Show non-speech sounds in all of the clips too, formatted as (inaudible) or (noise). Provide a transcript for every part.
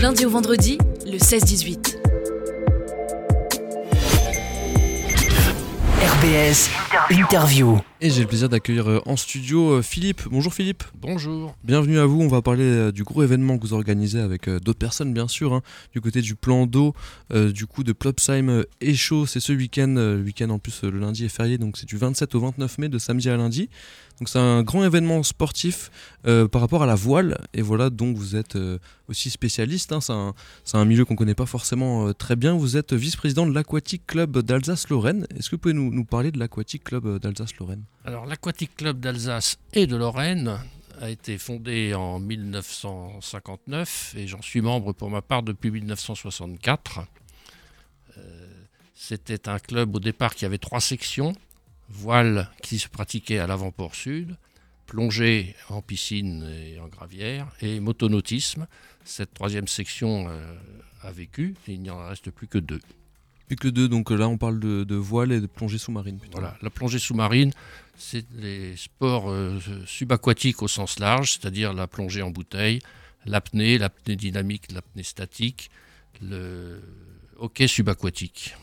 Lundi au vendredi, le 16-18. RBS Interview. Et j'ai le plaisir d'accueillir euh, en studio euh, Philippe. Bonjour Philippe. Bonjour. Bienvenue à vous. On va parler euh, du gros événement que vous organisez avec d'autres personnes, bien sûr, hein, du côté du plan d'eau, du coup de Plopsheim et chaud. C'est ce week-end. Le week-end en plus, le lundi est férié, donc c'est du 27 au 29 mai, de samedi à lundi. Donc c'est un grand événement sportif par rapport à la voile. Et voilà, donc vous êtes aussi spécialiste. Hein. c'est un, milieu qu'on ne connaît pas forcément très bien. Vous êtes vice-président de l'Aquatic Club d'Alsace-Lorraine. Est-ce que vous pouvez nous, nous parler de l'Aquatic Club d'Alsace-Lorraine? Alors, l'Aquatic Club d'Alsace et de Lorraine a été fondé en 1959 et j'en suis membre pour ma part depuis 1964. Euh, c'était un club au départ qui avait trois sections voile qui se pratiquait à l'avant-port sud, plongée en piscine et en gravière et motonautisme. Cette troisième section euh, a vécu et il n'y en reste plus que deux. Plus que deux, donc là on parle de, voile et de plongée sous-marine. Voilà, la plongée sous-marine, c'est les sports euh, subaquatiques au sens large, c'est-à-dire la plongée en bouteille, l'apnée, l'apnée dynamique, l'apnée statique, le hockey subaquatique.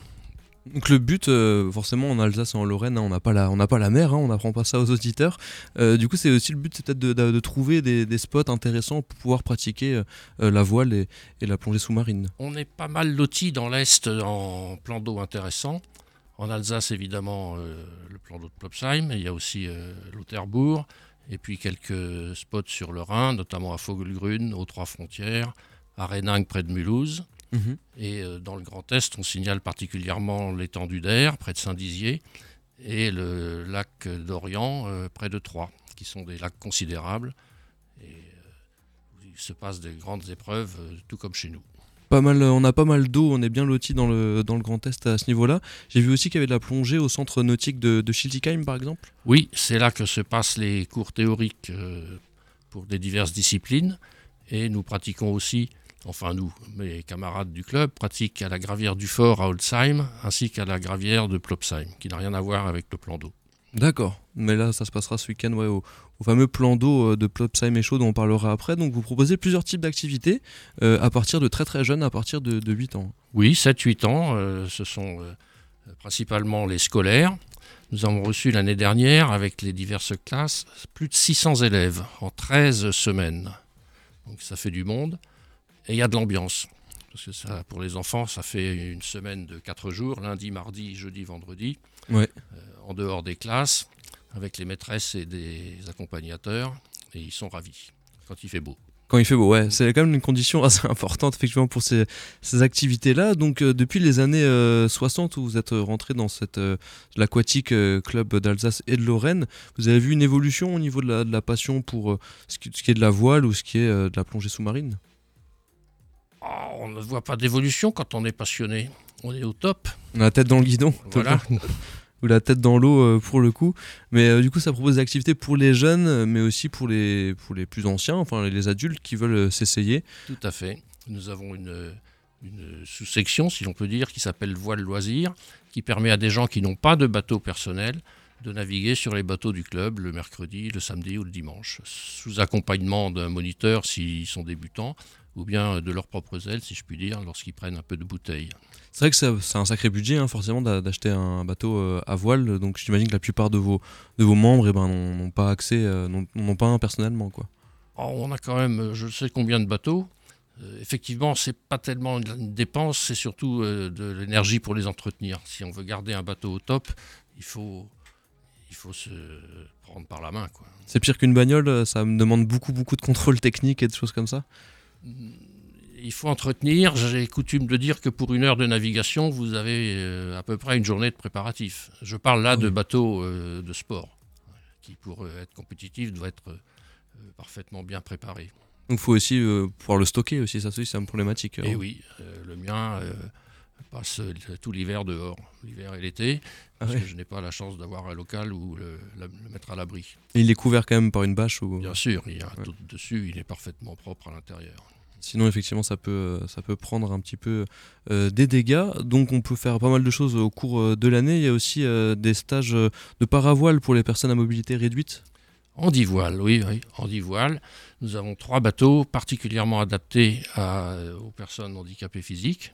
Donc le but, euh, forcément en Alsace et en Lorraine, hein, on n'a pas la, on n'a pas la mer, hein, on n'apprend pas ça aux auditeurs. Euh, du coup, c'est aussi le but, c'est peut-être de, trouver des, spots intéressants pour pouvoir pratiquer la voile et, la plongée sous-marine. On est pas mal lotis dans l'est en plan d'eau intéressant. En Alsace, évidemment, euh, le plan d'eau de Plopsheim, il y a aussi euh, Lauterbourg, et puis quelques spots sur le Rhin, notamment à Fogelgrün, aux Trois Frontières, à Renning, près de Mulhouse. Mhm. Et euh, dans le Grand Est, on signale particulièrement l'étendue d'Air, près de Saint-Dizier, et le lac d'Orient, près de Troyes, qui sont des lacs considérables. Et il se passe des grandes épreuves, tout comme chez nous mal, on a pas mal d'eau, on est bien loti dans le, dans le Grand Est à ce niveau-là. J'ai vu aussi qu'il y avait de la plongée au centre nautique de, de Schiltigheim, par exemple. Oui, c'est là que se passent les cours théoriques euh, pour des diverses disciplines. Et nous pratiquons aussi, enfin nous, mes camarades du club, pratiquent à la gravière du Fort à Holzheim, ainsi qu'à la gravière de Plopsheim, qui n'a rien à voir avec le plan d'eau. D'accord, mais là ça se passera ce week-end ouais, au, fameux plan d'eau euh, de Plopsheim et Chaud dont on parlera après. Donc vous proposez plusieurs types d'activités euh, à partir de très très jeunes, à partir de, 8 ans. Oui, 7-8 ans, euh, ce sont principalement les scolaires. Nous avons reçu l'année dernière, avec les diverses classes, plus de 600 élèves en 13 semaines. Donc ça fait du monde. Et il y a de l'ambiance. Parce que ça, pour les enfants, ça fait une semaine de 4 jours, lundi, mardi, jeudi, vendredi. Ouais en dehors des classes avec les maîtresses et des accompagnateurs et ils sont ravis quand il fait beau. Quand il fait beau, ouais, c'est quand même une condition assez importante effectivement pour ces, activités-là. Donc euh, depuis les années 60 euh, où vous êtes rentré dans cette euh, l'aquatique club d'Alsace et de Lorraine, vous avez vu une évolution au niveau de la, passion pour ce qui, est de la voile ou ce qui est de la plongée sous-marine? Ah, On ne voit pas d'évolution quand on est passionné. On est au top. On a la tête dans le guidon. Voilà. (laughs) ou la tête dans l'eau euh, pour le coup. Mais euh, du coup, ça propose des activités pour les jeunes, mais aussi pour les, pour les plus anciens, enfin les adultes qui veulent euh, s'essayer. Tout à fait. Nous avons une, une sous-section, si l'on peut dire, qui s'appelle Voile Loisir, qui permet à des gens qui n'ont pas de bateau personnel de naviguer sur les bateaux du club le mercredi, le samedi ou le dimanche, sous accompagnement d'un moniteur s'ils sont débutants, ou bien de leurs propres ailes, si je puis dire, lorsqu'ils prennent un peu de bouteille. C'est vrai que c'est un sacré budget, hein, forcément, d'acheter un bateau euh, à voile. Donc j'imagine que la plupart de vos, de vos membres eh ben, n'ont pas accès, euh, n'ont pas un personnellement. Quoi. Oh, on a quand même, je sais combien de bateaux. Euh, effectivement, c'est pas tellement une dépense, c'est surtout de l'énergie pour les entretenir. Si on veut garder un bateau au top, il faut, il faut se prendre par la main. C'est pire qu'une bagnole, ça me demande beaucoup, beaucoup de contrôle technique et de choses comme ça il faut entretenir. J'ai coutume de dire que pour une heure de navigation, vous avez euh, à peu près une journée de préparatif. Je parle là de bateaux euh, de sport, qui pour euh, être compétitif doit être parfaitement bien préparé. Donc il faut aussi pouvoir le stocker aussi, ça c'est une problématique. Et oui, le mien passe tout l'hiver dehors, l'hiver et l'été, ah parce que je n'ai pas la chance d'avoir un local où le, mettre à l'abri. il est couvert quand même par une bâche ou... Bien sûr, il y a tout dessus, il est parfaitement propre à l'intérieur. Sinon, effectivement, ça peut, ça peut prendre un petit peu euh, des dégâts. Donc, on peut faire pas mal de choses au cours euh, de l'année. Il y a aussi euh, des stages de paravoile pour les personnes à mobilité réduite. En 10 voiles, oui, oui, en 10 voiles. Nous avons trois bateaux particulièrement adaptés aux personnes handicapées physiques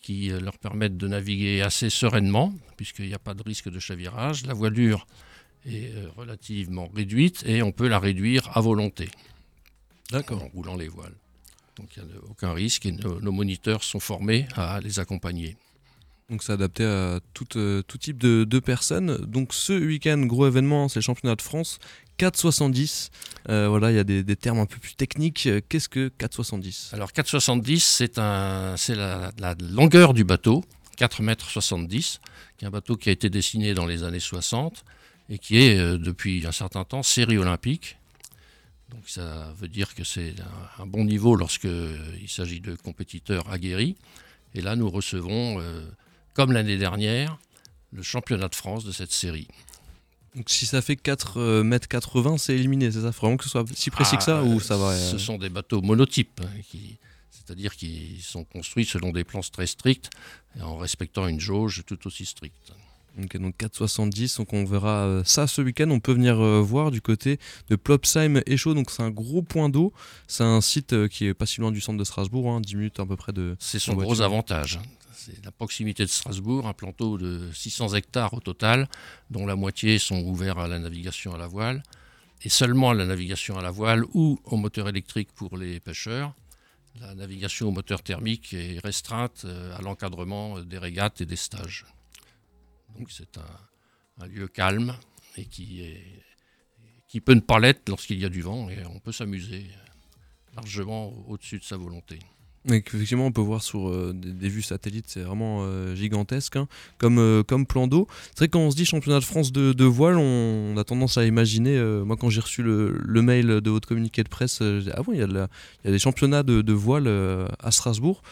qui leur permettent de naviguer assez sereinement, puisqu'il n'y a pas de risque de chavirage. La voilure est relativement réduite et on peut la réduire à volonté. D'accord. En roulant les voiles. Donc il n'y a aucun risque et nos, moniteurs sont formés à les accompagner. Donc c'est adapté à tout, euh, tout type de, personnes. Donc ce week-end, gros événement, c'est le championnat de France. 4,70. Euh, voilà, il y a des, termes un peu plus techniques. Qu'est-ce que 4,70 Alors 4,70, c'est un, la, la, longueur du bateau, 4 mètres 70, qui est un bateau qui a été dessiné dans les années 60 et qui est euh, depuis un certain temps série olympique. Donc ça veut dire que c'est un, bon niveau lorsqu'il s'agit de compétiteurs aguerris. Et là, nous recevons, comme l'année dernière, le championnat de France de cette série. Donc si ça fait 4 euh, mètres 80, c'est éliminé, c'est ça? Faut vraiment que ce soit si précis que ça ah, ou ça va Ce sont des bateaux monotypes, hein, c'est-à-dire qui sont construits selon des plans très stricts et en respectant une jauge tout aussi stricte. Donc 4,70. Donc on verra euh, ça ce week-end. On peut venir euh, voir du côté de Plopsheim et Chaud. Donc c'est un gros point d'eau. C'est un site euh, qui est pas si loin du centre de Strasbourg, hein, 10 minutes à peu près de. C'est son gros avantage. C'est la proximité de Strasbourg, un plateau de 600 hectares au total, dont la moitié sont ouverts à la navigation à la voile, et seulement à la navigation à la voile ou au moteur électrique pour les pêcheurs. La navigation au moteur thermique est restreinte à l'encadrement des régates et des stages. Donc c'est un, lieu calme et qui, peut ne pas l'être lorsqu'il y a du vent et on peut s'amuser largement au-dessus de sa volonté. Effectivement, on peut voir sur euh, des, vues satellites, c'est vraiment euh, gigantesque, hein, comme, euh, comme plan d'eau. C'est vrai quand on se dit championnat de France de, voile, on, a tendance à imaginer, moi quand j'ai reçu le, mail de votre communiqué de presse, ah bon, il y, a des championnats de, voile à Strasbourg.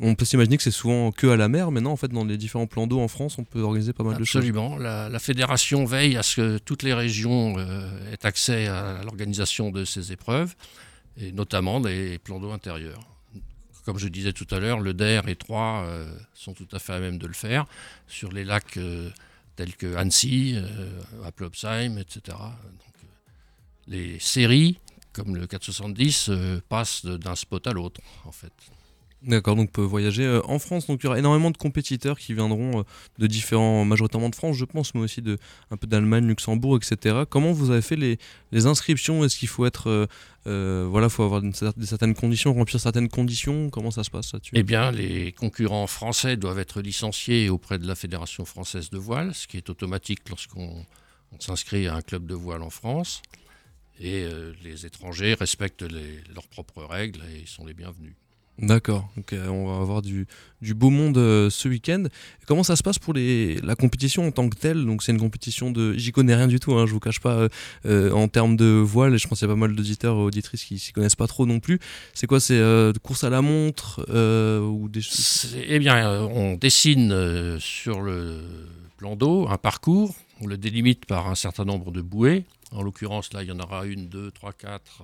On peut s'imaginer que c'est souvent que à la mer, mais non, en fait, dans les différents plans d'eau en France, on peut organiser pas mal de choses. Absolument. La, fédération veille à ce que toutes les régions aient accès à l'organisation de ces épreuves, et notamment des plans d'eau intérieurs comme je disais tout à l'heure, le DER et Troyes euh, sont tout à fait à même de le faire sur les lacs euh, tels que Annecy, euh, à etc. les séries, comme le 470, passent d'un spot à l'autre, en fait. D'accord, donc on peut voyager euh, en France. Donc il y aura énormément de compétiteurs qui viendront euh, de différents, majoritairement de France, je pense, mais aussi de un peu d'Allemagne, Luxembourg, etc. Comment vous avez fait les, les inscriptions? Est-ce qu'il faut être, euh, voilà, faut avoir une, certaines conditions, remplir certaines conditions? Comment ça se passe là-dessus Eh bien, les concurrents français doivent être licenciés auprès de la Fédération française de voile, ce qui est automatique lorsqu'on s'inscrit à un club de voile en France. Et les étrangers respectent leurs propres règles et sont les bienvenus. D'accord, donc on va avoir du, beau monde euh, ce week-end. Comment ça se passe pour les, la compétition en tant que telle? Donc c'est une compétition de... J'y connais rien du tout, hein, je vous cache pas, euh, euh, en termes de voile, et je pense qu'il y a pas mal d'auditeurs et auditrices qui s'y connaissent pas trop non plus. C'est quoi? C'est de course à la montre ou des... Eh bien, on dessine sur le plan d'eau un parcours, on le délimite par un certain nombre de bouées. En l'occurrence, là, il y en aura une, deux, trois, quatre,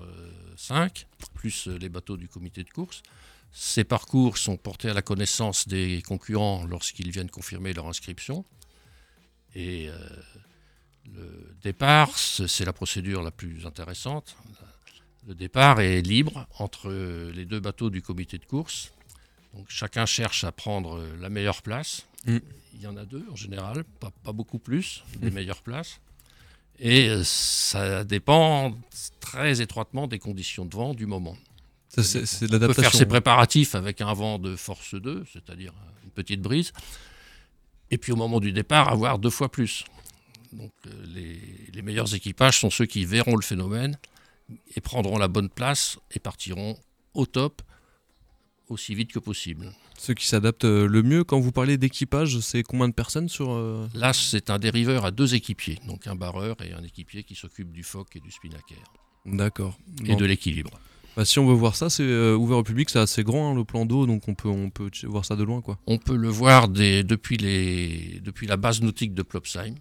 cinq, plus les bateaux du comité de course. Ces parcours sont portés à la connaissance des concurrents lorsqu'ils viennent confirmer leur inscription. Et euh, le départ, c'est la procédure la plus intéressante. Le départ est libre entre les deux bateaux du comité de course. Donc chacun cherche à prendre la meilleure place. Mm. Il y en a deux en général, pas, beaucoup plus, des mm. meilleures places. Et euh, ça dépend très étroitement des conditions de vent du moment. C'est de l'adaptation. On peut faire ses préparatifs avec un vent de force 2, c'est-à-dire une petite brise, et puis au moment du départ, avoir deux fois plus. Donc euh, les, meilleurs équipages sont ceux qui verront le phénomène et prendront la bonne place et partiront au top aussi vite que possible. Ceux qui s'adaptent euh, le mieux, quand vous parlez d'équipage, c'est combien de personnes sur... Euh Là, c'est un dériveur à deux équipiers, donc un barreur et un équipier qui s'occupe du foc et du spinnaker. D'accord. Et de l'équilibre. Bah, si on veut voir ça, c'est euh, ouvert au public, c'est assez grand hein, le plan d'eau, donc on peut, on peut voir ça de loin. Quoi. On peut le voir depuis, les, depuis la base nautique de Plopsheim.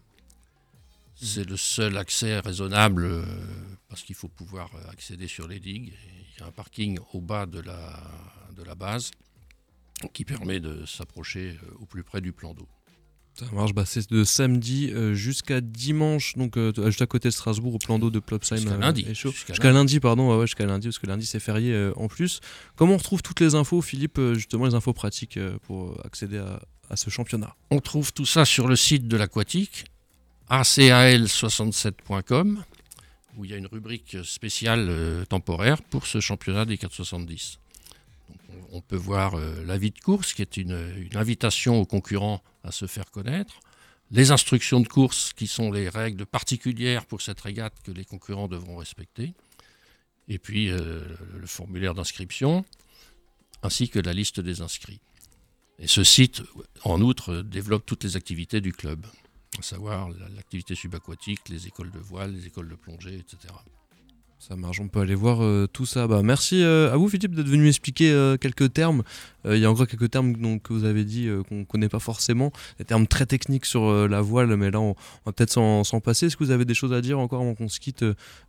C'est le seul accès raisonnable euh, parce qu'il faut pouvoir euh, accéder sur les digues. Il y a un parking au bas de la, de la base qui permet de s'approcher au plus près du plan d'eau. Ça marche, bah, c'est de samedi euh, jusqu'à dimanche, donc euh, juste à côté de Strasbourg, au plan d'eau de Plopsheim. Jusqu'à euh, lundi. Jusqu'à pardon, ouais, ouais, jusqu'à lundi, parce que lundi c'est férié euh, en plus. Comment on retrouve toutes les infos, Philippe, euh, justement les infos pratiques euh, pour accéder à, à ce championnat? On trouve tout ça sur le site de l'aquatique, acal67.com, où il y a une rubrique spéciale euh, temporaire pour ce championnat des 470. Donc, on, on peut voir euh, l'avis de course, qui est une, une invitation aux concurrents à se faire connaître, les instructions de course, qui sont les règles particulières pour cette régate que les concurrents devront respecter, et puis euh, le formulaire d'inscription, ainsi que la liste des inscrits. Et ce site, en outre, développe toutes les activités du club, à savoir la- l'activité subaquatique, les écoles de voile, les écoles de plongée, etc. Ça marche, on peut aller voir euh, tout ça. Bah, merci euh, à vous Philippe d'être venu expliquer euh, quelques termes. Il y a encore quelques termes donc, que vous avez dit qu'on ne connaît pas forcément, des termes très techniques sur la voile, mais là on, on va peut-être s'en passer. Est-ce que vous avez des choses à dire encore avant qu'on se quitte,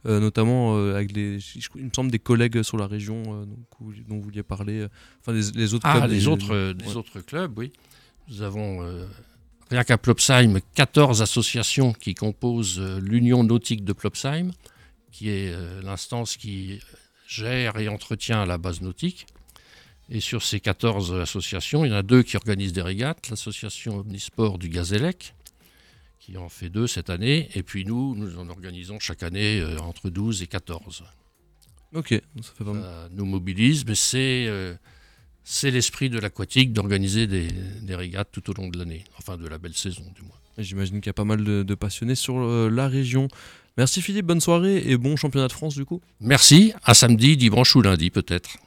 notamment avec les, il me semble des collègues sur la région donc, où- dont vous vouliez parler, enfin les, les autres Ah, clubs, les autres, ouais. autres clubs, oui. Nous avons, rien qu'à Plopsheim, 14 associations qui composent l'Union nautique de Plopsheim, qui est euh, l'instance qui gère et entretient la base nautique. Et sur ces 14 associations, il y en a deux qui organisent des régates, l'association Omnisport du Gazélec, qui en fait deux cette année, et puis nous, nous en organisons chaque année euh, entre 12 et 14 Ok, ça fait mal. ça nous mobilise, mais c'est euh, c'est l'esprit de l'aquatique d'organiser des, des régates tout au long de l'année, enfin de la belle saison du moins. J'imagine qu'il y a pas mal de, de passionnés sur euh, la région. Merci Philippe, bonne soirée et bon championnat de France du coup. Merci, à samedi, dimanche ou lundi peut-être.